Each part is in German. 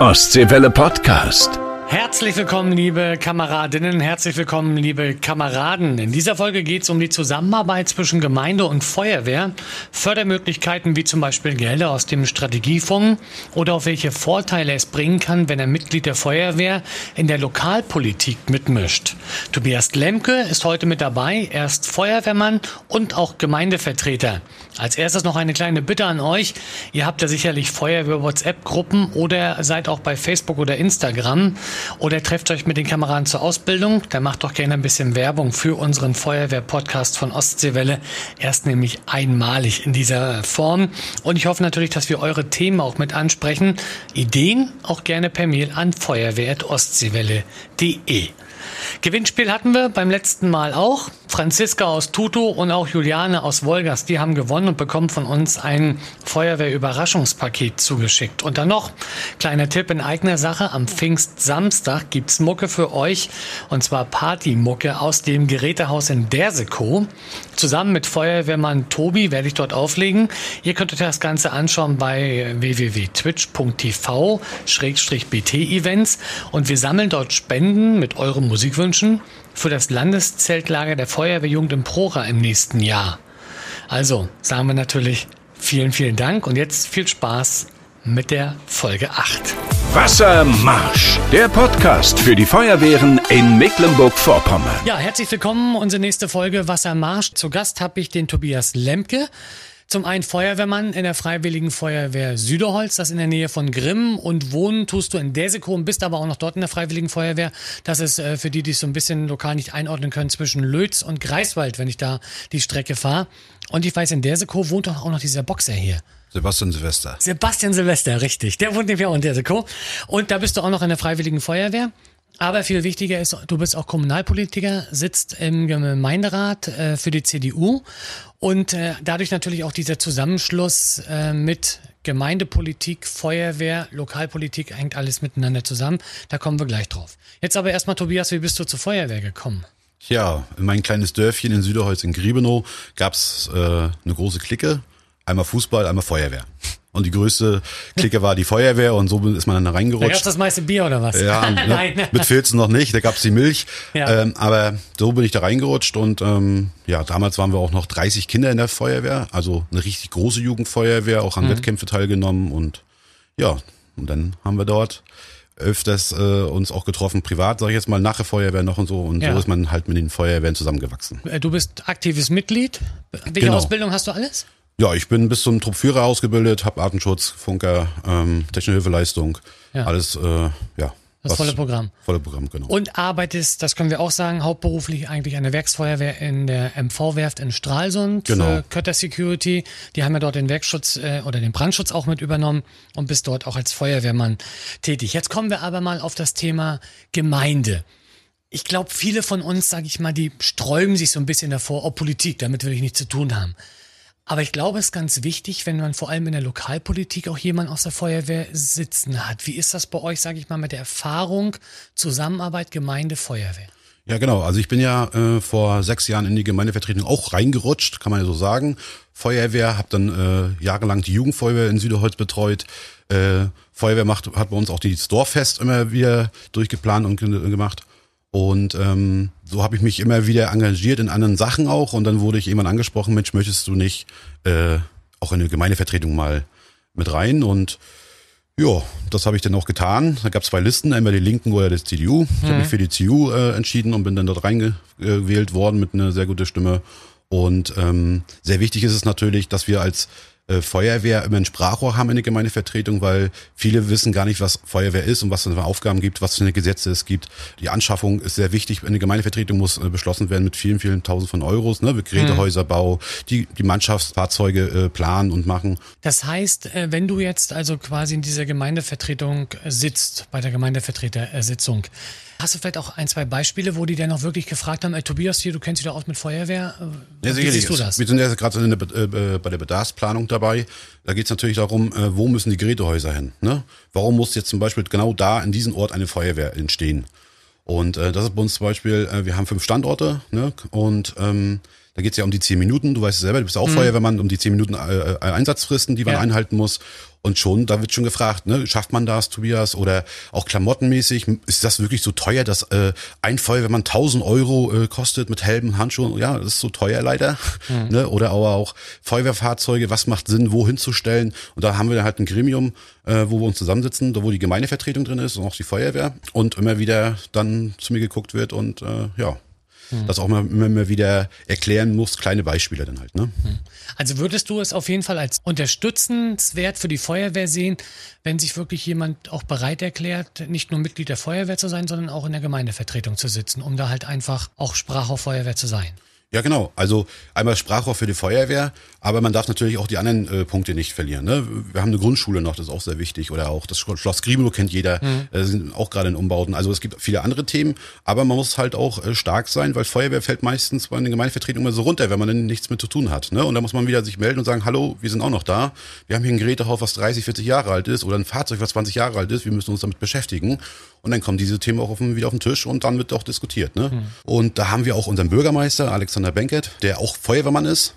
Ostseewelle Podcast. Herzlich willkommen, liebe Kameradinnen, herzlich willkommen, liebe Kameraden. In dieser Folge geht es um die Zusammenarbeit zwischen Gemeinde und Feuerwehr, Fördermöglichkeiten wie zum Beispiel Gelder aus dem Strategiefonds oder auf welche Vorteile es bringen kann, wenn ein Mitglied der Feuerwehr in der Lokalpolitik mitmischt. Tobias Lemke ist heute mit dabei. Er ist Feuerwehrmann und auch Gemeindevertreter. Als erstes noch eine kleine Bitte an euch. Ihr habt ja sicherlich Feuerwehr-WhatsApp-Gruppen oder seid auch bei Facebook oder Instagram oder trefft euch mit den Kameraden zur Ausbildung. Dann macht doch gerne ein bisschen Werbung für unseren Feuerwehr-Podcast von Ostseewelle. Erst nämlich einmalig in dieser Form. Und ich hoffe natürlich, dass wir eure Themen auch mit ansprechen. Ideen auch gerne per Mail an feuerwehr.ostseewelle.de. Gewinnspiel hatten wir beim letzten Mal auch. Franziska aus Tutu und auch Juliane aus Wolgast, die haben gewonnen und bekommen von uns ein Feuerwehrüberraschungspaket zugeschickt. Und dann noch, kleiner Tipp in eigener Sache, am Pfingstsamstag gibt's Mucke für euch und zwar Partymucke aus dem Gerätehaus in Dersekow. Zusammen mit Feuerwehrmann Tobi werde ich dort auflegen. Ihr könnt euch das Ganze anschauen bei www.twitch.tv-bt-events und wir sammeln dort Spenden mit eurem Musikwünschen für das Landeszeltlager der Feuerwehrjugend im Prora im nächsten Jahr. Also sagen wir natürlich vielen, vielen Dank und jetzt viel Spaß mit der Folge 8. Wassermarsch, der Podcast für die Feuerwehren in Mecklenburg-Vorpommern. Ja, herzlich willkommen, unsere nächste Folge Wassermarsch. Zu Gast habe ich den Tobias Lemke. Zum einen Feuerwehrmann in der Freiwilligen Feuerwehr Süderholz, das in der Nähe von Grimm und wohnen tust du in Deseko und bist aber auch noch dort in der Freiwilligen Feuerwehr. Das ist äh, für die, die es so ein bisschen lokal nicht einordnen können, zwischen Lötz und Greifswald, wenn ich da die Strecke fahre. Und ich weiß, in Deseko wohnt doch auch noch dieser Boxer hier. Sebastian Silvester. Sebastian Silvester, richtig. Der wohnt nämlich auch in Deseko. Und da bist du auch noch in der Freiwilligen Feuerwehr. Aber viel wichtiger ist, du bist auch Kommunalpolitiker, sitzt im Gemeinderat äh, für die CDU und äh, dadurch natürlich auch dieser Zusammenschluss äh, mit Gemeindepolitik, Feuerwehr, Lokalpolitik hängt alles miteinander zusammen. Da kommen wir gleich drauf. Jetzt aber erstmal, Tobias, wie bist du zur Feuerwehr gekommen? Ja, in mein kleines Dörfchen in Süderholz in Griebenow gab's äh, eine große Clique. Einmal Fußball, einmal Feuerwehr. Und die größte Clique war die Feuerwehr und so ist man dann reingerutscht. Da gab's das meiste Bier oder was? Ja, ne, mit Filzen noch nicht, da gab's die Milch. Ja. Ähm, aber so bin ich da reingerutscht und ähm, ja, damals waren wir auch noch 30 Kinder in der Feuerwehr, also eine richtig große Jugendfeuerwehr, auch an mhm. Wettkämpfe teilgenommen und ja, und dann haben wir dort öfters äh, uns auch getroffen, privat, sag ich jetzt mal, nach der Feuerwehr noch und so. Und ja. so ist man halt mit den Feuerwehren zusammengewachsen. Äh, du bist aktives Mitglied. Welche genau. Ausbildung hast du alles? Ja, ich bin bis zum Truppführer ausgebildet, habe Artenschutz, Funker, ähm, technische Hilfeleistung, ja. alles, äh, ja. Das volle Programm. Volle Programm, genau. Und arbeitest, das können wir auch sagen, hauptberuflich eigentlich an der Werksfeuerwehr in der MV-Werft in Stralsund genau. für Kötter Security. Die haben ja dort den Werkschutz äh, oder den Brandschutz auch mit übernommen und bist dort auch als Feuerwehrmann tätig. Jetzt kommen wir aber mal auf das Thema Gemeinde. Ich glaube, viele von uns, sage ich mal, die sträuben sich so ein bisschen davor, oh Politik, damit will ich nichts zu tun haben. Aber ich glaube, es ist ganz wichtig, wenn man vor allem in der Lokalpolitik auch jemanden aus der Feuerwehr sitzen hat. Wie ist das bei euch, sage ich mal, mit der Erfahrung, Zusammenarbeit, Gemeinde, Feuerwehr? Ja, genau. Also ich bin ja äh, vor sechs Jahren in die Gemeindevertretung auch reingerutscht, kann man ja so sagen. Feuerwehr, habe dann äh, jahrelang die Jugendfeuerwehr in Süderholz betreut. Äh, Feuerwehr macht, hat bei uns auch das Dorffest immer wieder durchgeplant und gemacht. Und ähm, so habe ich mich immer wieder engagiert in anderen Sachen auch. Und dann wurde ich irgendwann angesprochen, Mensch, möchtest du nicht äh, auch in eine Gemeindevertretung mal mit rein? Und ja, das habe ich dann auch getan. Da gab es zwei Listen, einmal die Linken oder die CDU. Ich mhm. habe mich für die CDU äh, entschieden und bin dann dort reingewählt worden mit einer sehr guten Stimme. Und ähm, sehr wichtig ist es natürlich, dass wir als äh, Feuerwehr immer ein Sprachrohr haben in der Gemeindevertretung, weil viele wissen gar nicht, was Feuerwehr ist und was es für Aufgaben gibt, was für Gesetze es gibt. Die Anschaffung ist sehr wichtig. Eine Gemeindevertretung muss äh, beschlossen werden mit vielen, vielen Tausend von Euros, ne? Gerätehäuserbau, die, die Mannschaftsfahrzeuge äh, planen und machen. Das heißt, äh, wenn du jetzt also quasi in dieser Gemeindevertretung sitzt, bei der Gemeindevertretersitzung, Hast du vielleicht auch ein, zwei Beispiele, wo die dann auch wirklich gefragt haben, ey, Tobias hier, du kennst dich doch aus mit Feuerwehr? Ja, sicherlich. Wie siehst du das? Wir sind ja gerade äh, bei der Bedarfsplanung dabei. Da geht es natürlich darum, äh, wo müssen die Gerätehäuser hin? Ne? Warum muss jetzt zum Beispiel genau da in diesem Ort eine Feuerwehr entstehen? Und äh, das ist bei uns zum Beispiel, äh, wir haben fünf Standorte ne? und ähm, da Da geht's ja um die zehn Minuten. Du weißt es selber, du bist auch mhm. Feuerwehrmann, um die zehn Minuten äh, äh, Einsatzfristen, die man ja. einhalten muss. Und schon, da wird schon gefragt, ne, schafft man das, Tobias? Oder auch klamottenmäßig, ist das wirklich so teuer, dass äh, ein Feuerwehrmann 1000 Euro äh, kostet mit Helmen, Handschuhen? Ja, das ist so teuer leider. Mhm. Ne? Oder aber auch Feuerwehrfahrzeuge, was macht Sinn, wo hinzustellen? Und da haben wir halt ein Gremium, äh, wo wir uns zusammensitzen, da wo die Gemeindevertretung drin ist und auch die Feuerwehr und immer wieder dann zu mir geguckt wird und äh, ja, hm. das auch mal immer, immer wieder erklären muss, kleine Beispiele dann halt. Ne? Hm. Also würdest du es auf jeden Fall als unterstützenswert für die Feuerwehr sehen, wenn sich wirklich jemand auch bereit erklärt, nicht nur Mitglied der Feuerwehr zu sein, sondern auch in der Gemeindevertretung zu sitzen, um da halt einfach auch Sprachrohr Feuerwehr zu sein? Ja, genau. Also einmal Sprachrohr für die Feuerwehr, aber man darf natürlich auch die anderen äh, Punkte nicht verlieren. Ne? Wir haben eine Grundschule noch, das ist auch sehr wichtig. Oder auch das Schloss Griebenow kennt jeder, mhm. äh, sind auch gerade in Umbauten. Also es gibt viele andere Themen, aber man muss halt auch äh, stark sein, weil Feuerwehr fällt meistens bei den Gemeindevertretungen immer so runter, wenn man dann nichts mit zu tun hat. Ne? Und da muss man wieder sich melden und sagen, hallo, wir sind auch noch da. Wir haben hier ein Gerätehaus, was 30, 40 Jahre alt ist oder ein Fahrzeug, was 20 Jahre alt ist. Wir müssen uns damit beschäftigen. Und dann kommen diese Themen auch auf, wieder auf den Tisch und dann wird auch diskutiert. Ne? Mhm. Und da haben wir auch unseren Bürgermeister, Alexander Benkert, der auch Feuerwehrmann ist.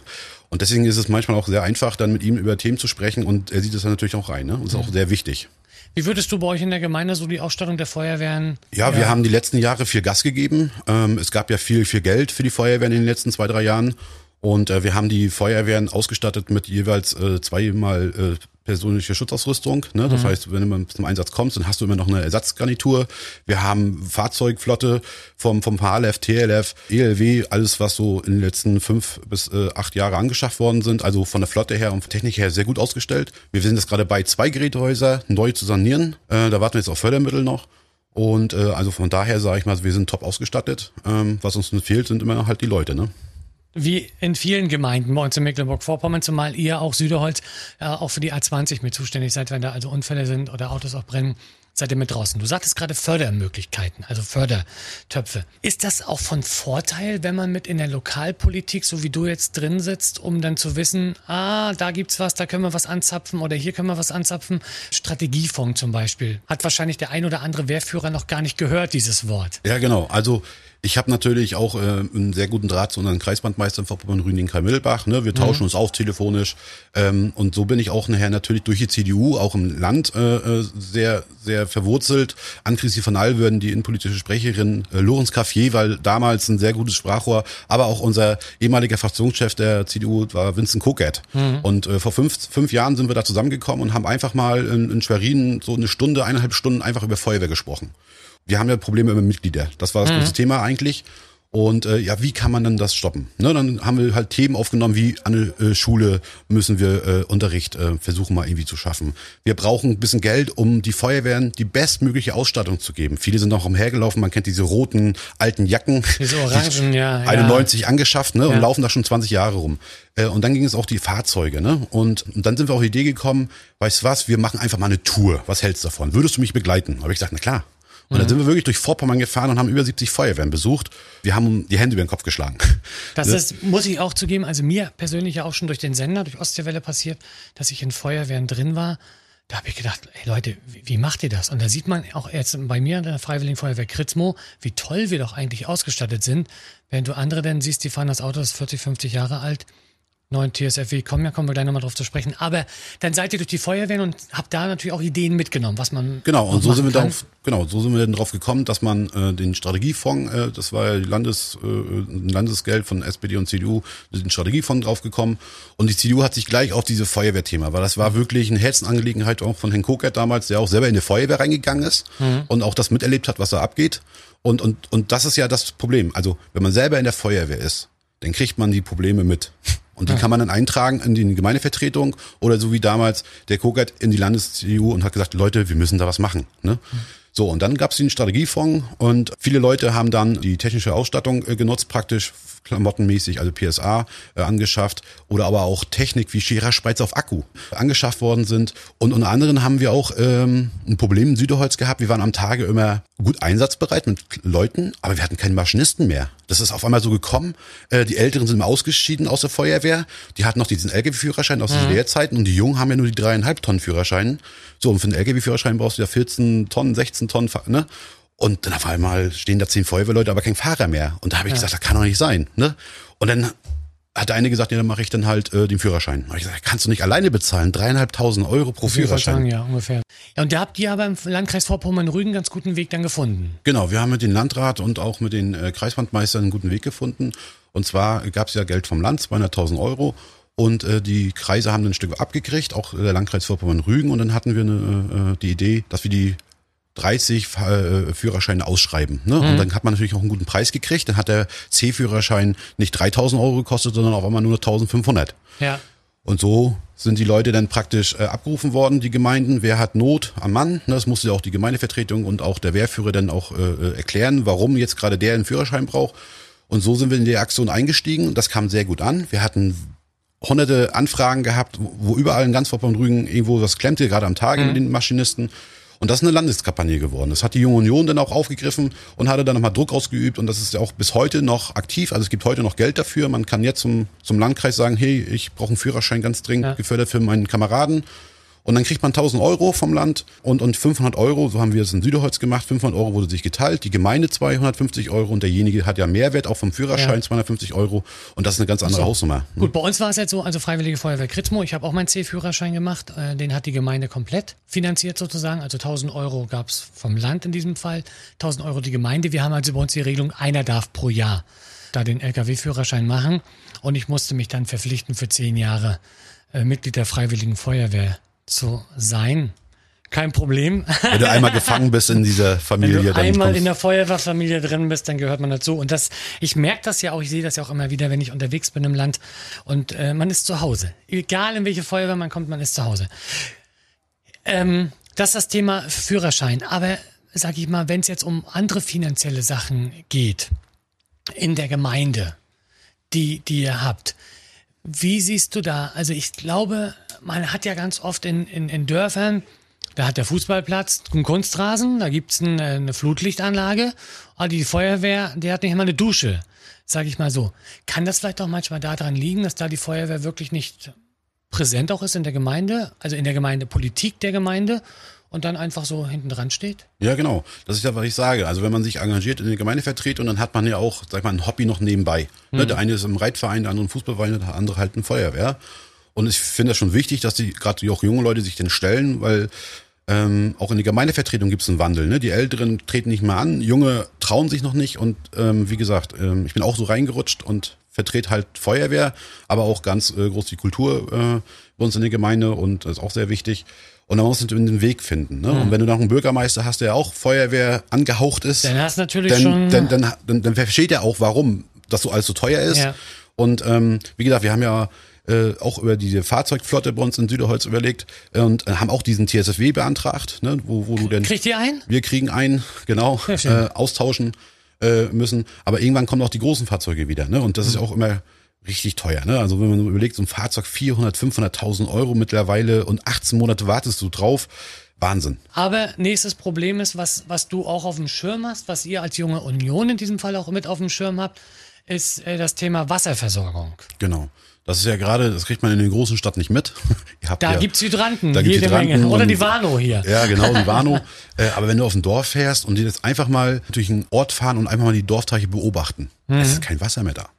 Und deswegen ist es manchmal auch sehr einfach, dann mit ihm über Themen zu sprechen und er sieht das dann natürlich auch rein. Ne? Und ist auch sehr wichtig. Wie würdest du bei euch in der Gemeinde so die Ausstattung der Feuerwehren? Ja, ja. wir haben die letzten Jahre viel Gas gegeben. Ähm, es gab ja viel, viel Geld für die Feuerwehren in den letzten zwei, drei Jahren. Und äh, wir haben die Feuerwehren ausgestattet mit jeweils äh, zweimal äh, persönliche Schutzausrüstung. Ne? Das mhm. heißt, wenn du zum Einsatz kommst, dann hast du immer noch eine Ersatzgarnitur. Wir haben Fahrzeugflotte vom, vom HLF, TLF, ELW, alles, was so in den letzten fünf bis äh, acht Jahre angeschafft worden sind. Also von der Flotte her und von Technik her sehr gut ausgestellt. Wir sind jetzt gerade bei zwei Gerätehäuser neu zu sanieren. Äh, da warten wir jetzt auf Fördermittel noch. Und äh, also von daher sage ich mal, wir sind top ausgestattet. Ähm, was uns fehlt, sind immer halt die Leute. Ne? Wie in vielen Gemeinden bei uns in Mecklenburg-Vorpommern, zumal ihr auch Süderholz äh, auch für die A20 mit zuständig seid, wenn da also Unfälle sind oder Autos auch brennen, seid ihr mit draußen. Du sagtest gerade Fördermöglichkeiten, also Fördertöpfe. Ist das auch von Vorteil, wenn man mit in der Lokalpolitik, so wie du jetzt drin sitzt, um dann zu wissen, ah, da gibt's was, da können wir was anzapfen oder hier können wir was anzapfen? Strategiefonds zum Beispiel. Hat wahrscheinlich der ein oder andere Wehrführer noch gar nicht gehört, dieses Wort. Ja, genau. Also ich habe natürlich auch äh, einen sehr guten Draht zu unseren Kreisbandmeistern Vorpommern Rüding Kai Mittelbach. Ne? Wir mhm. tauschen mhm. uns auch telefonisch. Ähm, und so bin ich auch nachher natürlich durch die CDU auch im Land äh, äh, sehr, sehr verwurzelt. An-Christi von Allwürden, die innenpolitische Sprecherin, äh, Lorenz Caffier, weil damals ein sehr gutes Sprachrohr, aber auch unser ehemaliger Fraktionschef der CDU war Vincent Kokert. Mhm. Und äh, vor fünf, fünf Jahren sind wir da zusammengekommen und haben einfach mal in, in Schwerin so eine Stunde, eineinhalb Stunden einfach über Feuerwehr gesprochen wir haben ja Probleme mit Mitglieder. Das war das mhm. große Thema eigentlich. Und äh, ja, wie kann man dann das stoppen? Ne, dann haben wir halt Themen aufgenommen, wie an der äh, Schule müssen wir äh, Unterricht äh, versuchen mal irgendwie zu schaffen. Wir brauchen ein bisschen Geld, um die Feuerwehren die bestmögliche Ausstattung zu geben. Viele sind auch umhergelaufen, man kennt diese roten alten Jacken. Diese Orangen, die ja. 91 ja. angeschafft ne, und ja. laufen da schon 20 Jahre rum. Äh, und dann ging es auch die Fahrzeuge. Ne? Und, und dann sind wir auf die Idee gekommen, weißt du was, wir machen einfach mal eine Tour. Was hältst du davon? Würdest du mich begleiten? Habe ich gesagt, na klar. Und dann mhm. sind wir wirklich durch Vorpommern gefahren und haben über 70 Feuerwehren besucht. Wir haben die Hände über den Kopf geschlagen. Das ne? ist, muss ich auch zugeben, also mir persönlich ja auch schon durch den Sender, durch Ostseewelle passiert, dass ich in Feuerwehren drin war. Da habe ich gedacht, ey Leute, wie, wie, macht ihr das? Und da sieht man auch jetzt bei mir in der Freiwilligen Feuerwehr Kritzmo, wie toll wir doch eigentlich ausgestattet sind. Wenn du andere dann siehst, die fahren das Auto, das ist 40, 50 Jahre alt, neuen TSFW kommen, ja, kommen wir gleich nochmal drauf zu sprechen. Aber dann seid ihr durch die Feuerwehren und habt da natürlich auch Ideen mitgenommen, was man. Genau, und so sind wir darauf, genau, so sind wir dann drauf gekommen, dass man äh, den Strategiefonds, äh, das war ja Landes, äh, ein Landesgeld von SPD und CDU, den Strategiefonds drauf gekommen. Und die CDU hat sich gleich auf diese Feuerwehrthema, weil das war wirklich eine Herzenangelegenheit auch von Herrn Kokert damals, der auch selber in die Feuerwehr reingegangen ist mhm. und auch das miterlebt hat, was da abgeht. Und, und, und das ist ja das Problem. Also, wenn man selber in der Feuerwehr ist, dann kriegt man die Probleme mit. Und die ja. kann man dann eintragen in die Gemeindevertretung oder so wie damals der Kokert in die Landes-CDU und hat gesagt, Leute, wir müssen da was machen. Ne? Mhm. So, und dann gab es den Strategiefonds und viele Leute haben dann die technische Ausstattung äh, genutzt, praktisch klamottenmäßig, also PSA äh, angeschafft oder aber auch Technik wie Scherer Spreiz auf Akku angeschafft worden sind. Und unter anderem haben wir auch ähm, ein Problem in Süderholz gehabt. Wir waren am Tage immer gut einsatzbereit mit Leuten, aber wir hatten keinen Maschinisten mehr. Das ist auf einmal so gekommen. Äh, die Älteren sind ausgeschieden aus der Feuerwehr. Die hatten noch diesen LKW-Führerschein aus mhm. den Lehrzeiten und die Jungen haben ja nur die dreieinhalb Tonnen Führerschein. So, und für einen LKW-Führerschein brauchst du ja 14 Tonnen, 16 Tonnen, ne? Und dann auf einmal stehen da zehn Feuerwehrleute, aber kein Fahrer mehr. Und da habe ich ja. gesagt, das kann doch nicht sein. Ne? Und dann hat der eine gesagt, ja, dann mache ich dann halt äh, den Führerschein. Hab ich gesagt, kannst du nicht alleine bezahlen? Dreieinhalbtausend Euro pro Führerschein. Sagen, ja, ungefähr. Ja, und da habt ihr aber im Landkreis Vorpommern-Rügen einen ganz guten Weg dann gefunden. Genau, wir haben mit dem Landrat und auch mit den äh, Kreisbandmeistern einen guten Weg gefunden. Und zwar gab es ja Geld vom Land, 200.000 Euro. Und äh, die Kreise haben ein Stück abgekriegt, auch der Landkreis Vorpommern-Rügen. Und dann hatten wir eine, äh, die Idee, dass wir die 30 äh, Führerscheine ausschreiben. Ne? Und dann hat man natürlich auch einen guten Preis gekriegt. Dann hat der C-Führerschein nicht 3.000 Euro gekostet, sondern auf einmal nur 1.500. Ja. Und so sind die Leute dann praktisch äh, abgerufen worden, die Gemeinden. Wer hat Not am Mann? Ne, Das musste ja auch die Gemeindevertretung und auch der Wehrführer dann auch äh, äh, erklären, warum jetzt gerade der einen Führerschein braucht. Und so sind wir in die Aktion eingestiegen. Das kam sehr gut an. Wir hatten hunderte Anfragen gehabt, wo überall in ganz Vorpommern-Rügen irgendwo was klemmte, gerade am Tage mit den Maschinisten. Und das ist eine Landeskampagne geworden. Das hat die Junge Union dann auch aufgegriffen und hatte dann nochmal Druck ausgeübt. Und das ist ja auch bis heute noch aktiv. Also es gibt heute noch Geld dafür. Man kann jetzt zum, zum Landkreis sagen, hey, ich brauche einen Führerschein ganz dringend Ja. gefördert für meinen Kameraden. Und dann kriegt man 1000 Euro vom Land und, und 500 Euro, so haben wir es in Süderholz gemacht, 500 Euro wurde sich geteilt, die Gemeinde 250 Euro und derjenige hat ja Mehrwert auch vom Führerschein, Ja. 250 Euro und das ist eine ganz andere Hausnummer. ne? Gut, bei uns war es jetzt so, also Freiwillige Feuerwehr Kritzmo, ich habe auch meinen C-Führerschein gemacht, äh, den hat die Gemeinde komplett finanziert sozusagen, also 1000 Euro gab's vom Land in diesem Fall, 1000 Euro die Gemeinde, wir haben also bei uns die Regelung, einer darf pro Jahr da den LKW-Führerschein machen und ich musste mich dann verpflichten für zehn Jahre äh, Mitglied der Freiwilligen Feuerwehr zu sein. Kein Problem. Wenn du einmal gefangen bist in dieser Wenn Familie, du dann einmal in der Feuerwehrfamilie drin bist, dann gehört man dazu. Und das, ich merke das ja auch, ich sehe das ja auch immer wieder, wenn ich unterwegs bin im Land. Und äh, man ist zu Hause. Egal in welche Feuerwehr man kommt, man ist zu Hause. Ähm, das ist das Thema Führerschein. Aber sag ich mal, wenn es jetzt um andere finanzielle Sachen geht in der Gemeinde, die, die ihr habt, wie siehst du da? Also ich glaube, man hat ja ganz oft in, in, in Dörfern, da hat der Fußballplatz einen Kunstrasen, da gibt's ein, äh, eine Flutlichtanlage, aber die Feuerwehr, die hat nicht mal eine Dusche, sage ich mal so. Kann das vielleicht auch manchmal daran liegen, dass da die Feuerwehr wirklich nicht präsent auch ist in der Gemeinde, also in der Gemeindepolitik der Gemeinde und dann einfach so hinten dran steht? Ja, genau. Das ist ja, was ich sage. Also wenn man sich engagiert in der Gemeindevertretung, dann hat man ja auch, sag mal, ein Hobby noch nebenbei. Ne, der eine ist im Reitverein, der andere im Fußballverein, der andere halt ein Feuerwehr. Und ich finde das schon wichtig, dass die gerade auch junge Leute sich denn stellen, weil ähm, auch in der Gemeindevertretung gibt es einen Wandel. Ne? Die Älteren treten nicht mehr an, Junge trauen sich noch nicht. Und ähm, wie gesagt, ähm, ich bin auch so reingerutscht und vertrete halt Feuerwehr, aber auch ganz äh, groß die Kultur äh, bei uns in der Gemeinde und das ist auch sehr wichtig. Und dann musst du den Weg finden. Ne? Und wenn du noch einen Bürgermeister hast, der auch Feuerwehr angehaucht ist, Dann hast natürlich dann, schon- dann, dann, dann, dann versteht er auch, warum das so alles so teuer ist. Ja. Und ähm, wie gesagt, wir haben ja äh, auch über diese Fahrzeugflotte bei uns in Süderholz überlegt äh, und äh, haben auch diesen TSFW beantragt, ne, wo, wo du denn Kriegt ihr ein? wir kriegen einen, genau, äh, austauschen äh, müssen. Aber irgendwann kommen auch die großen Fahrzeuge wieder. Ne? Und das Mhm. ist auch immer richtig teuer. Ne? Also wenn man überlegt, so ein Fahrzeug 400, 500.000 Euro mittlerweile und 18 Monate wartest du drauf. Wahnsinn. Aber nächstes Problem ist, was, was du auch auf dem Schirm hast, was ihr als junge Union in diesem Fall auch mit auf dem Schirm habt, ist äh, das Thema Wasserversorgung. Genau. Das ist ja gerade, das kriegt man in den großen Städten nicht mit. Da ja, gibt's Hydranten, da gibt's jede Hydranten Menge. Oder die Warnow hier. Ja, genau, die Warnow. äh, aber wenn du auf ein Dorf fährst und dir jetzt einfach mal durch einen Ort fahren und einfach mal die Dorfteiche beobachten, es ist kein Wasser mehr da.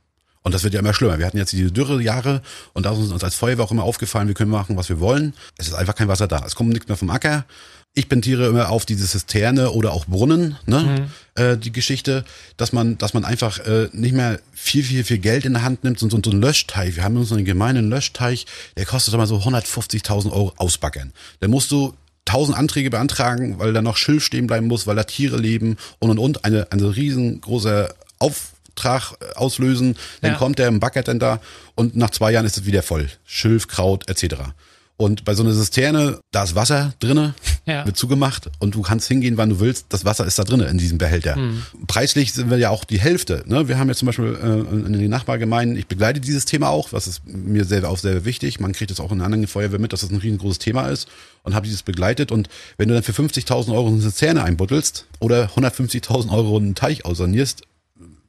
Und das wird ja immer schlimmer. Wir hatten jetzt diese Dürrejahre und da ist uns als Feuerwehr auch immer aufgefallen, wir können machen, was wir wollen. Es ist einfach kein Wasser da. Es kommt nichts mehr vom Acker. Ich pentiere immer auf diese Zisterne oder auch Brunnen, ne? Äh, die Geschichte, dass man, dass man einfach äh, nicht mehr viel, viel, viel Geld in der Hand nimmt, so, so, so ein Löschteich. Wir haben uns einen gemeinen Löschteich, der kostet mal so 150.000 Euro ausbaggern. Da musst du tausend Anträge beantragen, weil da noch Schilf stehen bleiben muss, weil da Tiere leben und und und. Eine, eine riesengroße Auftrag äh, auslösen, dann Ja. kommt der im Backert dann da und nach zwei Jahren ist es wieder voll. Schilf, Kraut etc. Und bei so einer Zisterne, da ist Wasser drinne, Ja. wird zugemacht und du kannst hingehen, wann du willst. Das Wasser ist da drinne in diesem Behälter. Hm. Preislich sind wir ja auch die Hälfte. Ne? Wir haben ja zum Beispiel äh, in den Nachbargemeinden, ich begleite dieses Thema auch, was ist mir selber auch sehr wichtig. Man kriegt es auch in anderen Feuerwehr mit, dass das ein riesengroßes Thema ist und habe dieses begleitet. Und wenn du dann für 50.000 Euro eine Zisterne einbuddelst oder 150.000 Euro einen Teich aussanierst,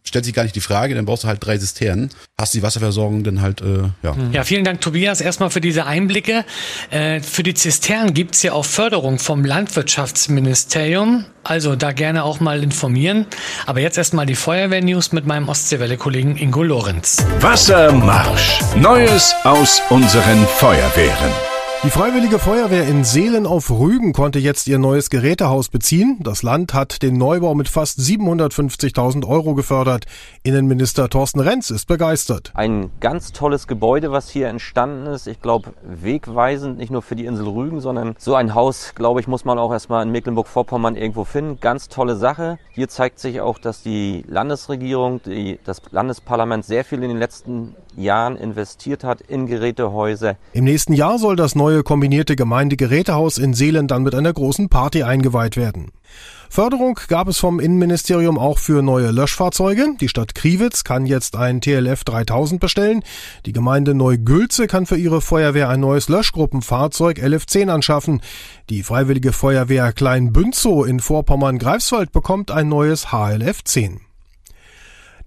stellt sich gar nicht die Frage, dann brauchst du halt drei Zisternen, hast die Wasserversorgung dann halt, äh, ja. Ja, vielen Dank, Tobias, erstmal für diese Einblicke. Äh, für die Zisternen gibt's ja auch Förderung vom Landwirtschaftsministerium. Also da gerne auch mal informieren. Aber jetzt erstmal die Feuerwehr-News mit meinem Ostseewelle-Kollegen Ingo Lorenz. Wassermarsch. Neues aus unseren Feuerwehren. Die Freiwillige Feuerwehr in Seelen auf Rügen konnte jetzt ihr neues Gerätehaus beziehen. Das Land hat den Neubau mit fast 750.000 Euro gefördert. Innenminister Thorsten Renz ist begeistert. Ein ganz tolles Gebäude, was hier entstanden ist. Ich glaube, wegweisend, nicht nur für die Insel Rügen, sondern so ein Haus, glaube ich, muss man auch erstmal in Mecklenburg-Vorpommern irgendwo finden. Ganz tolle Sache. Hier zeigt sich auch, dass die Landesregierung, die, das Landesparlament sehr viel in den letzten Jahren investiert hat in Gerätehäuser. Im nächsten Jahr soll das neue kombinierte Gemeindegerätehaus in Seelen dann mit einer großen Party eingeweiht werden. Förderung gab es vom Innenministerium auch für neue Löschfahrzeuge. Die Stadt Kriwitz kann jetzt ein TLF 3000 bestellen. Die Gemeinde Neugülze kann für ihre Feuerwehr ein neues Löschgruppenfahrzeug LF10 anschaffen. Die Freiwillige Feuerwehr Kleinbünzow in Vorpommern-Greifswald bekommt ein neues HLF 10.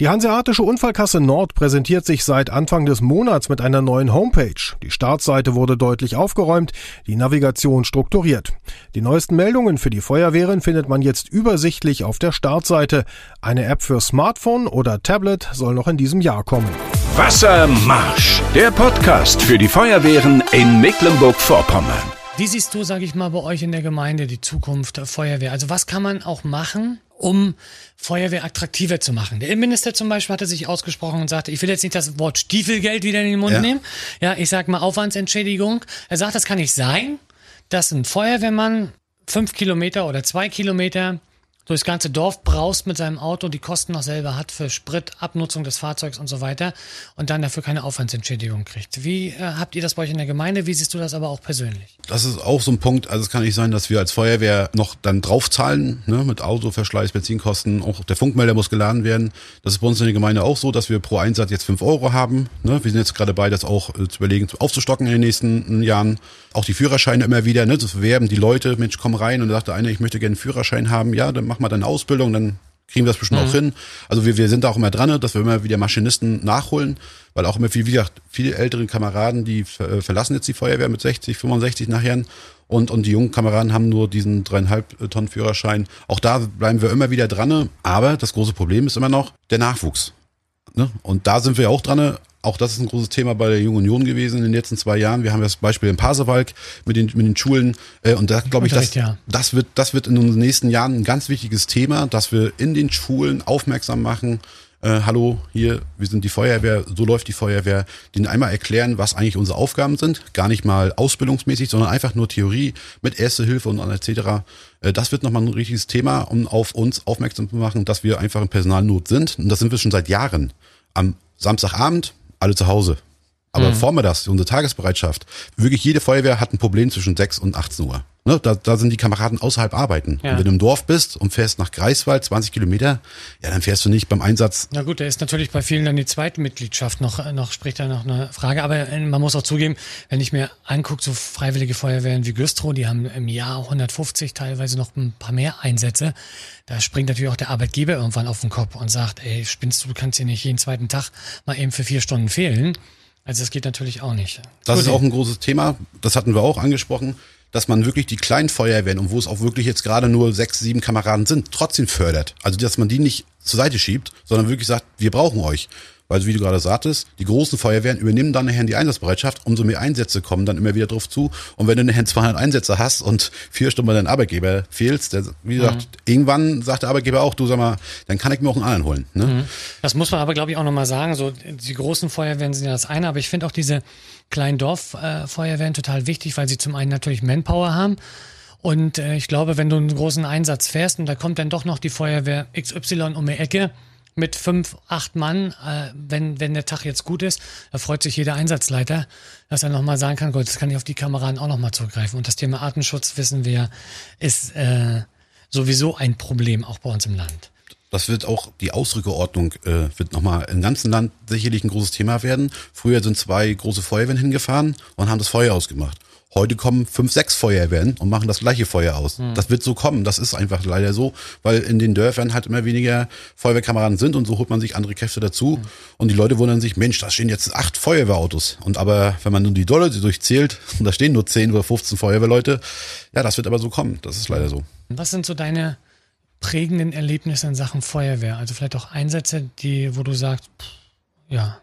Die Hanseatische Unfallkasse Nord präsentiert sich seit Anfang des Monats mit einer neuen Homepage. Die Startseite wurde deutlich aufgeräumt, die Navigation strukturiert. Die neuesten Meldungen für die Feuerwehren findet man jetzt übersichtlich auf der Startseite. Eine App für Smartphone oder Tablet soll noch in diesem Jahr kommen. Wassermarsch. Der Podcast für die Feuerwehren in Mecklenburg-Vorpommern. Wie siehst du, sage ich mal, bei euch in der Gemeinde die Zukunft der Feuerwehr? Also was kann man auch machen, um Feuerwehr attraktiver zu machen. Der Innenminister zum Beispiel hatte sich ausgesprochen und sagte, ich will jetzt nicht das Wort Stiefelgeld wieder in den Mund Ja. nehmen. Ja, ich sag mal Aufwandsentschädigung. Er sagt, das kann nicht sein, dass ein Feuerwehrmann fünf Kilometer oder zwei Kilometer durchs ganze Dorf braust mit seinem Auto, die Kosten noch selber hat für Sprit, Abnutzung des Fahrzeugs und so weiter und dann dafür keine Aufwandsentschädigung kriegt. Wie äh, habt ihr das bei euch in der Gemeinde? Wie siehst du das aber auch persönlich? Das ist auch so ein Punkt, also es kann nicht sein, dass wir als Feuerwehr noch dann draufzahlen, ne, mit Autoverschleiß, Benzinkosten, auch der Funkmelder muss geladen werden. Das ist bei uns in der Gemeinde auch so, dass wir pro Einsatz jetzt fünf Euro haben. Ne. Wir sind jetzt gerade dabei, das auch äh, zu überlegen, aufzustocken in den nächsten äh, Jahren. Auch die Führerscheine immer wieder, ne, das werben die Leute, Mensch, komm rein und da sagte einer, ich möchte gerne einen Führerschein haben, ja, dann mach mal deine Ausbildung, dann kriegen wir das bestimmt auch hin. Also wir, wir sind da auch immer dran, dass wir immer wieder Maschinisten nachholen, weil auch immer viel, wie gesagt, viele ältere Kameraden, die äh, verlassen jetzt die Feuerwehr mit 60, 65 nachher und, und die jungen Kameraden haben nur diesen dreieinhalb Tonnen Führerschein. Auch da bleiben wir immer wieder dran, aber das große Problem ist immer noch der Nachwuchs. Ne? Und da sind wir auch dran. Auch das ist ein großes Thema bei der Jungen Union gewesen in den letzten zwei Jahren. Wir haben das Beispiel in Pasewalk mit den, mit den Schulen. Äh, und da glaube ich, das, ja. das, wird, das wird in den nächsten Jahren ein ganz wichtiges Thema, dass wir in den Schulen aufmerksam machen. Äh, hallo, hier, wir sind die Feuerwehr, so läuft die Feuerwehr. Denen einmal erklären, was eigentlich unsere Aufgaben sind. Gar nicht mal ausbildungsmäßig, sondern einfach nur Theorie mit Erste Hilfe und etc. Äh, das wird nochmal ein richtiges Thema, um auf uns aufmerksam zu machen, dass wir einfach in Personalnot sind. Und das sind wir schon seit Jahren. Am Samstagabend alle zu Hause. Aber vormittags, unsere Tagesbereitschaft, wirklich jede Feuerwehr hat ein Problem zwischen 6 und 18 Uhr. Ne, da, da sind die Kameraden außerhalb arbeiten. Ja. Und wenn du im Dorf bist und fährst nach Greifswald, 20 Kilometer, ja, dann fährst du nicht beim Einsatz. Na gut, da ist natürlich bei vielen dann die Zweitmitgliedschaft noch, äh, noch spricht da noch eine Frage. Aber äh, man muss auch zugeben, wenn ich mir angucke, so freiwillige Feuerwehren wie Güstrow, die haben im Jahr 150, teilweise noch ein paar mehr Einsätze. Da springt natürlich auch der Arbeitgeber irgendwann auf den Kopf und sagt, ey, spinnst du, du kannst hier nicht jeden zweiten Tag mal eben für vier Stunden fehlen. Also das geht natürlich auch nicht. Das Gut, ist auch ein großes Thema. Das hatten wir auch angesprochen, dass man wirklich die kleinen Feuerwehren und wo es auch wirklich jetzt gerade nur sechs, sieben Kameraden sind, trotzdem fördert. Also dass man die nicht zur Seite schiebt, sondern wirklich sagt, wir brauchen euch. Weil, wie du gerade sagtest, die großen Feuerwehren übernehmen dann nachher die Einsatzbereitschaft, umso mehr Einsätze kommen dann immer wieder drauf zu. Und wenn du nachher 200 Einsätze hast und vier Stunden bei deinem Arbeitgeber fehlst, der, wie gesagt, irgendwann sagt der Arbeitgeber auch, du sag mal, dann kann ich mir auch einen anderen holen. Ne? Das muss man aber, glaube ich, auch nochmal sagen. So, die großen Feuerwehren sind ja das eine, aber ich finde auch diese kleinen Dorffeuerwehren total wichtig, weil sie zum einen natürlich Manpower haben. Und äh, ich glaube, wenn du einen großen Einsatz fährst und da kommt dann doch noch die Feuerwehr XY um die Ecke mit fünf, acht Mann, äh, wenn, wenn der Tag jetzt gut ist, da freut sich jeder Einsatzleiter, dass er nochmal sagen kann, Gott, das kann ich auf die Kameraden auch nochmal zurückgreifen. Und das Thema Artenschutz, wissen wir, ist äh, sowieso ein Problem auch bei uns im Land. Das wird auch, die Ausrückeordnung äh, wird nochmal im ganzen Land sicherlich ein großes Thema werden. Früher sind zwei große Feuerwehren hingefahren und haben das Feuer ausgemacht. Heute kommen fünf, sechs Feuerwehren und machen das gleiche Feuer aus. Hm. Das wird so kommen. Das ist einfach leider so, weil in den Dörfern halt immer weniger Feuerwehrkameraden sind und so holt man sich andere Kräfte dazu. Hm. Und die Leute wundern sich, Mensch, da stehen jetzt acht Feuerwehrautos. Und aber, wenn man nun die Leute durchzählt und da stehen nur 10 oder 15 Feuerwehrleute, ja, das wird aber so kommen. Das ist leider so. Was sind so deine prägenden Erlebnisse in Sachen Feuerwehr? Also vielleicht auch Einsätze, die, wo du sagst, pff, ja,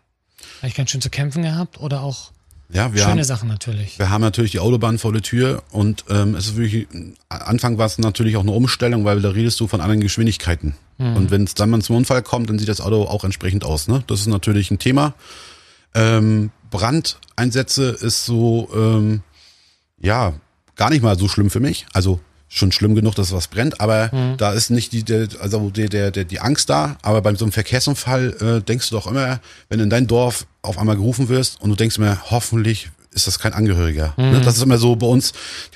habe ich ganz schön zu kämpfen gehabt oder auch Ja, wir schöne haben, Sachen natürlich. Wir haben natürlich die Autobahn vor der Tür und ähm, es ist wirklich, Anfang war es natürlich auch eine Umstellung, weil da redest du von anderen Geschwindigkeiten. Und wenn es dann mal zum Unfall kommt, dann sieht das Auto auch entsprechend aus. Ne? Das ist natürlich ein Thema. Ähm, Brandeinsätze ist so, ähm, ja, gar nicht mal so schlimm für mich. Also schon schlimm genug, dass was brennt, aber da ist nicht die, der, also der, der, der, die Angst da. Aber bei so einem Verkehrsunfall äh, denkst du doch immer, wenn in dein Dorf auf einmal gerufen wirst und du denkst mir, hoffentlich ist das kein Angehöriger. Ne? Das ist immer so bei uns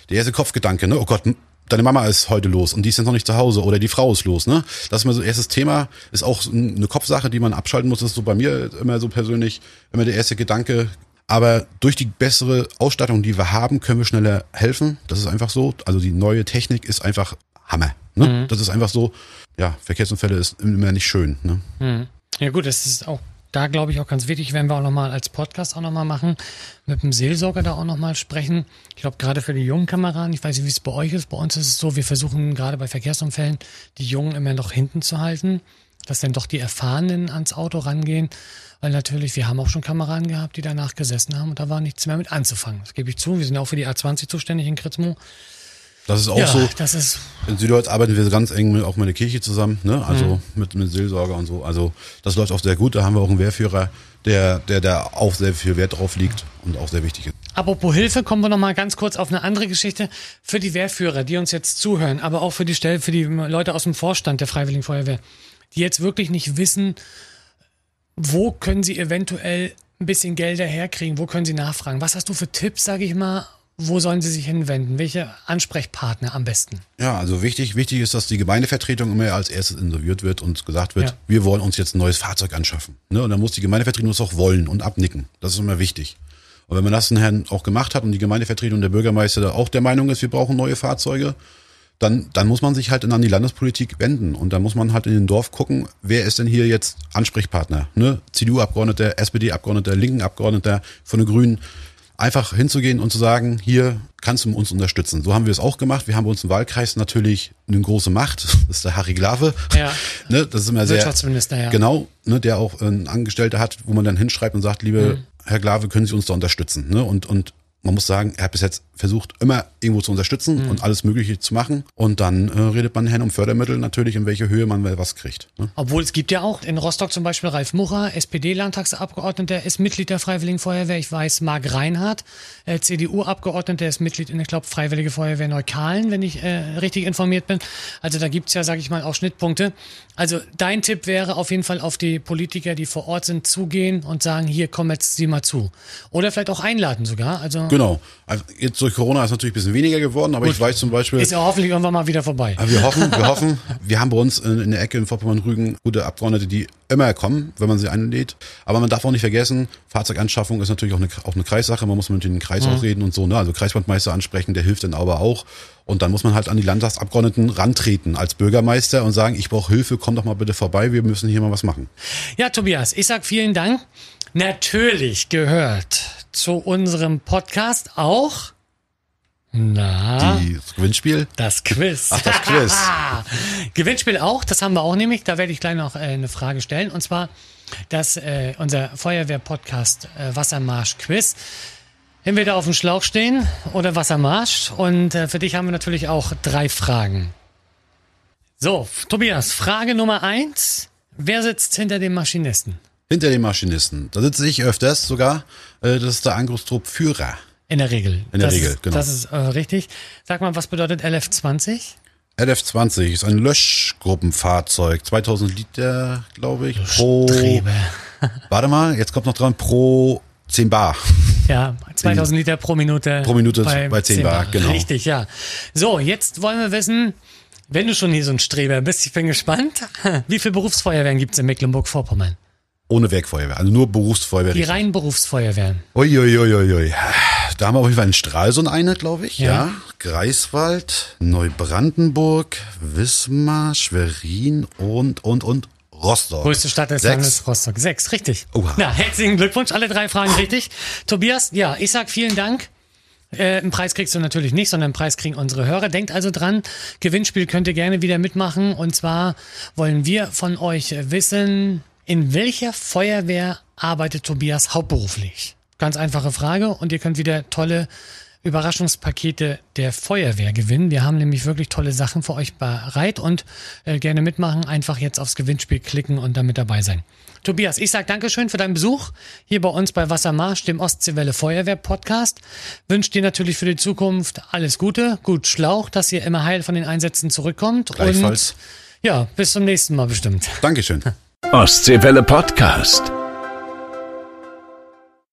der erste Kopfgedanke, ne? Oh Gott, deine Mama ist heute los und die ist jetzt noch nicht zu Hause oder die Frau ist los, ne? Das ist immer so erstes Thema, ist auch eine Kopfsache, die man abschalten muss. Das ist so bei mir immer so persönlich immer der erste Gedanke. Aber durch die bessere Ausstattung, die wir haben, können wir schneller helfen. Das ist einfach so. Also die neue Technik ist einfach Hammer. Ne? Das ist einfach so. Ja, Verkehrsunfälle ist immer nicht schön. Ne? Ja gut, das ist auch da glaube ich auch ganz wichtig, werden wir auch nochmal als Podcast auch nochmal machen, mit dem Seelsorger da auch nochmal sprechen. Ich glaube, gerade für die jungen Kameraden, ich weiß nicht, wie es bei euch ist, bei uns ist es so, wir versuchen gerade bei Verkehrsunfällen die Jungen immer noch hinten zu halten, dass dann doch die Erfahrenen ans Auto rangehen, weil natürlich, wir haben auch schon Kameraden gehabt, die danach gesessen haben und da war nichts mehr mit anzufangen. Das gebe ich zu, wir sind auch für die A20 zuständig in Kritzmo. Das ist auch ja, so. das ist, In Südholz arbeiten wir ganz eng mit, auch mit der Kirche zusammen, ne? also Mhm. mit, mit Seelsorger und so. Also das läuft auch sehr gut. Da haben wir auch einen Wehrführer, der, der da auch sehr viel Wert drauf liegt und auch sehr wichtig ist. Apropos Hilfe, kommen wir noch mal ganz kurz auf eine andere Geschichte für die Wehrführer, die uns jetzt zuhören, aber auch für die Stelle, für die Leute aus dem Vorstand der Freiwilligen Feuerwehr, die jetzt wirklich nicht wissen, wo können sie eventuell ein bisschen Gelder herkriegen, wo können sie nachfragen. Was hast du für Tipps, sage ich mal, wo sollen sie sich hinwenden? Welche Ansprechpartner am besten? Ja, also wichtig, wichtig ist, dass die Gemeindevertretung immer als erstes interviewt wird und gesagt wird, Ja. wir wollen uns jetzt ein neues Fahrzeug anschaffen. Ne? Und dann muss die Gemeindevertretung das auch wollen und abnicken. Das ist immer wichtig. Und wenn man das dann auch gemacht hat und die Gemeindevertretung und der Bürgermeister da auch der Meinung ist, wir brauchen neue Fahrzeuge, dann, dann muss man sich halt an die Landespolitik wenden und dann muss man halt in den Dorf gucken, wer ist denn hier jetzt Ansprechpartner? Ne? CDU-Abgeordneter, SPD-Abgeordneter, linken Abgeordneter von den Grünen. Einfach hinzugehen und zu sagen, hier kannst du uns unterstützen. So haben wir es auch gemacht. Wir haben bei uns im Wahlkreis natürlich eine große Macht. Das ist der Harry Glave. Ja. Ne, das ist immer sehr, Wirtschaftsminister, ja. Genau, ne, der auch einen Angestellter hat, wo man dann hinschreibt und sagt, liebe Mhm. Herr Glave, können Sie uns da unterstützen? Ne? Und, und man muss sagen, er hat bis jetzt versucht, immer irgendwo zu unterstützen Mhm. und alles Mögliche zu machen. Und dann äh, redet man hin um Fördermittel natürlich, in welche Höhe man was kriegt. Ne? Obwohl es gibt ja auch in Rostock zum Beispiel Ralf Mucher, SPD-Landtagsabgeordneter, ist Mitglied der Freiwilligen Feuerwehr. Ich weiß, Marc Reinhardt, äh, CDU-Abgeordneter, ist Mitglied in, ich glaube, Freiwillige Feuerwehr Neukalen, wenn ich äh, richtig informiert bin. Also da gibt's ja, sage ich mal, auch Schnittpunkte. Also dein Tipp wäre auf jeden Fall auf die Politiker, die vor Ort sind, zugehen und sagen, hier, komm jetzt sie mal zu. Oder vielleicht auch einladen sogar. Also Genau. Also jetzt durch Corona ist natürlich ein bisschen weniger geworden, aber ich weiß zum Beispiel, ist ja hoffentlich irgendwann mal wieder vorbei. Wir hoffen, wir hoffen, wir haben bei uns in, in der Ecke in Vorpommern-Rügen gute Abgeordnete, die immer kommen, wenn man sie einlädt. Aber man darf auch nicht vergessen, Fahrzeuganschaffung ist natürlich auch eine, auch eine Kreissache. Man muss mit den Kreis auch reden und so, ne? Also Kreisbandmeister ansprechen, der hilft dann aber auch. Und dann muss man halt an die Landtagsabgeordneten rantreten als Bürgermeister und sagen, ich brauche Hilfe, komm doch mal bitte vorbei, wir müssen hier mal was machen. Ja, Tobias, ich sag vielen Dank. Natürlich gehört zu unserem Podcast auch na, Die, das Gewinnspiel. das Quiz. Ach, das Quiz. Gewinnspiel auch, das haben wir auch nämlich. Da werde ich gleich noch äh, eine Frage stellen. Und zwar das, äh, unser Feuerwehr-Podcast äh, Wassermarsch-Quiz. Entweder auf dem Schlauch stehen oder Wassermarsch. Und äh, für dich haben wir natürlich auch drei Fragen. So, Tobias, Frage Nummer eins. Wer sitzt hinter dem Maschinisten? Hinter dem Maschinisten. Da sitze ich öfters sogar. Äh, Das ist der Angriffstrupp Führer. In der Regel. In der das, Regel, genau. Das ist äh, richtig. Sag mal, was bedeutet LF20? LF20 ist ein Löschgruppenfahrzeug. 2000 Liter, glaube ich, pro. Strebe. Warte mal, jetzt kommt noch dran, pro 10 Bar. Ja, 2000 Liter pro Minute. Pro Minute bei 10 Bar, genau. Richtig, ja. So, jetzt wollen wir wissen, wenn du schon hier so ein Streber bist, ich bin gespannt, wie viele Berufsfeuerwehren gibt es in Mecklenburg-Vorpommern? Ohne Werkfeuerwehr, also nur Berufsfeuerwehr. Die reinen Berufsfeuerwehren. Uiuiuiui. Da haben wir auf jeden Fall in Stralsund eine, glaube ich. Ja. Ja. Greifswald, Neubrandenburg, Wismar, Schwerin und, und, und Rostock. Größte Stadt des Sechs. Landes Rostock. Sechs, richtig. Oha. Na, herzlichen Glückwunsch, alle drei Fragen richtig. Tobias, ja, ich sag vielen Dank. Äh, einen Preis kriegst du natürlich nicht, sondern einen Preis kriegen unsere Hörer. Denkt also dran, Gewinnspiel könnt ihr gerne wieder mitmachen. Und zwar wollen wir von euch wissen, in welcher Feuerwehr arbeitet Tobias hauptberuflich? Ganz einfache Frage und ihr könnt wieder tolle Überraschungspakete der Feuerwehr gewinnen. Wir haben nämlich wirklich tolle Sachen für euch bereit und äh, gerne mitmachen. Einfach jetzt aufs Gewinnspiel klicken und damit dabei sein. Tobias, ich sag Dankeschön für deinen Besuch hier bei uns bei Wassermarsch, dem Ostseewelle Feuerwehr Podcast. Wünsche dir natürlich für die Zukunft alles Gute, gut Schlauch, dass ihr immer heil von den Einsätzen zurückkommt. Gleichfalls. Und ja, bis zum nächsten Mal bestimmt. Dankeschön. Ostseewelle Podcast.